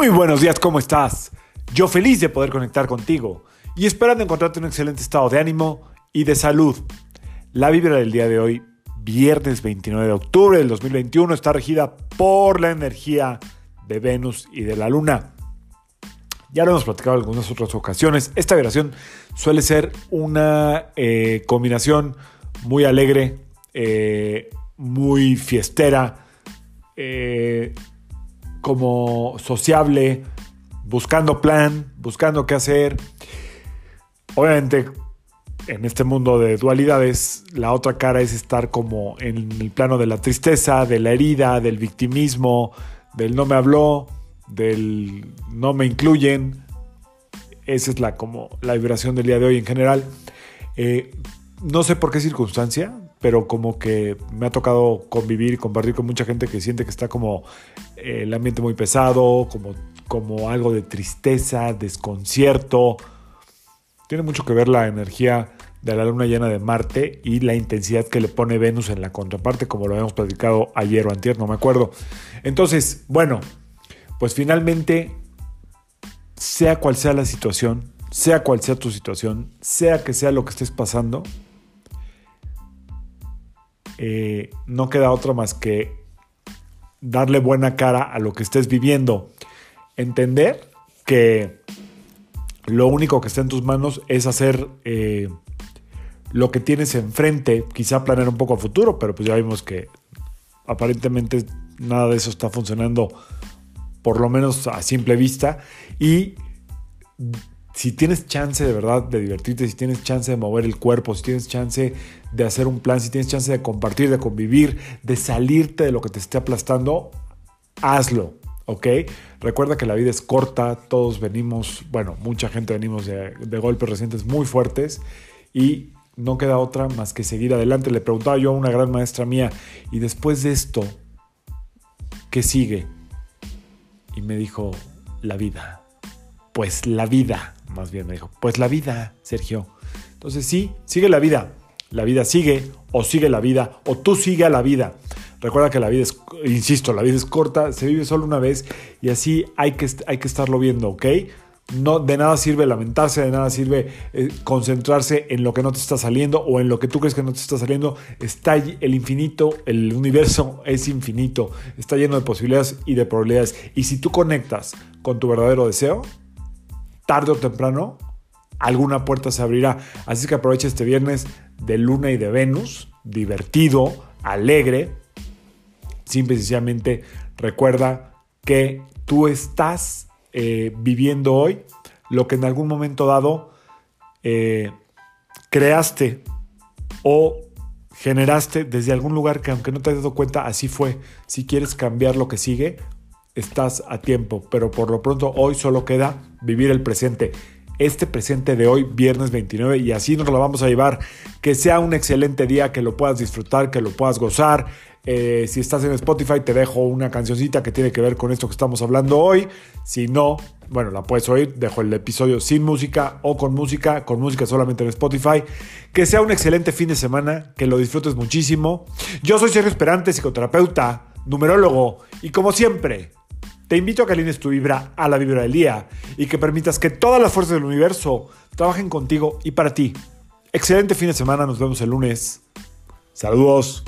Muy buenos días, ¿cómo estás? Yo feliz de poder conectar contigo y esperando encontrarte en un excelente estado de ánimo y de salud. La vibra del día de hoy, viernes 29 de octubre del 2021, está regida por la energía de Venus y de la Luna. Ya lo hemos platicado en algunas otras ocasiones. Esta vibración suele ser una eh, combinación muy alegre, eh, muy fiestera, eh, como sociable, buscando plan, buscando qué hacer. Obviamente, en este mundo de dualidades, la otra cara es estar como en el plano de la tristeza, de la herida, del victimismo, del no me habló, del no me incluyen. Esa es la, como, la vibración del día de hoy en general. Eh, no sé por qué circunstancia, pero como que me ha tocado convivir compartir con mucha gente que siente que está como eh, el ambiente muy pesado, como, como algo de tristeza, desconcierto. Tiene mucho que ver la energía de la luna llena de Marte y la intensidad que le pone Venus en la contraparte, como lo habíamos platicado ayer o antier, no me acuerdo. Entonces, bueno, pues finalmente, sea cual sea la situación, sea cual sea tu situación, sea que sea lo que estés pasando, eh, no queda otra más que darle buena cara a lo que estés viviendo. Entender que lo único que está en tus manos es hacer eh, lo que tienes enfrente, quizá planear un poco a futuro, pero pues ya vimos que aparentemente nada de eso está funcionando, por lo menos a simple vista. Y si tienes chance de verdad de divertirte, si tienes chance de mover el cuerpo, si tienes chance de hacer un plan, si tienes chance de compartir, de convivir, de salirte de lo que te esté aplastando, hazlo, ¿ok? Recuerda que la vida es corta, todos venimos, bueno, mucha gente venimos de, golpes recientes muy fuertes y no queda otra más que seguir adelante. Le preguntaba yo a una gran maestra mía, y después de esto, ¿qué sigue? Y me dijo, la vida. Pues la vida más bien me dijo, pues la vida, Sergio. Entonces sí, sigue la vida. La vida sigue, o sigue la vida, o tú sigue a la vida. Recuerda que la vida insisto, la vida es corta, se vive solo una vez y así hay que, hay que estarlo viendo, ¿ok? No, de nada sirve lamentarse, de nada sirve eh, concentrarse en lo que no te está saliendo o en lo que tú crees que no te está saliendo. Está el infinito, el universo es infinito, está lleno de posibilidades y de probabilidades. Y si tú conectas con tu verdadero deseo, tarde o temprano alguna puerta se abrirá. Así que aprovecha este viernes de Luna y de Venus, divertido, alegre. Simple y sencillamente recuerda que tú estás eh, viviendo hoy lo que en algún momento dado eh, creaste o generaste desde algún lugar que aunque no te hayas dado cuenta, así fue. Si quieres cambiar lo que sigue, estás a tiempo, pero por lo pronto hoy solo queda vivir el presente. Este presente de hoy, viernes 29, y así nos lo vamos a llevar. Que sea un excelente día, que lo puedas disfrutar, que lo puedas gozar. Eh, si estás en Spotify, te dejo una cancioncita que tiene que ver con esto que estamos hablando hoy. Si no, bueno, la puedes oír. Dejo el episodio sin música o con música, con música solamente en Spotify. Que sea un excelente fin de semana, que lo disfrutes muchísimo. Yo soy Sergio Esperante, psicoterapeuta, numerólogo, y como siempre, te invito a que alines tu vibra a la vibra del día y que permitas que todas las fuerzas del universo trabajen contigo y para ti. Excelente fin de semana, nos vemos el lunes. Saludos.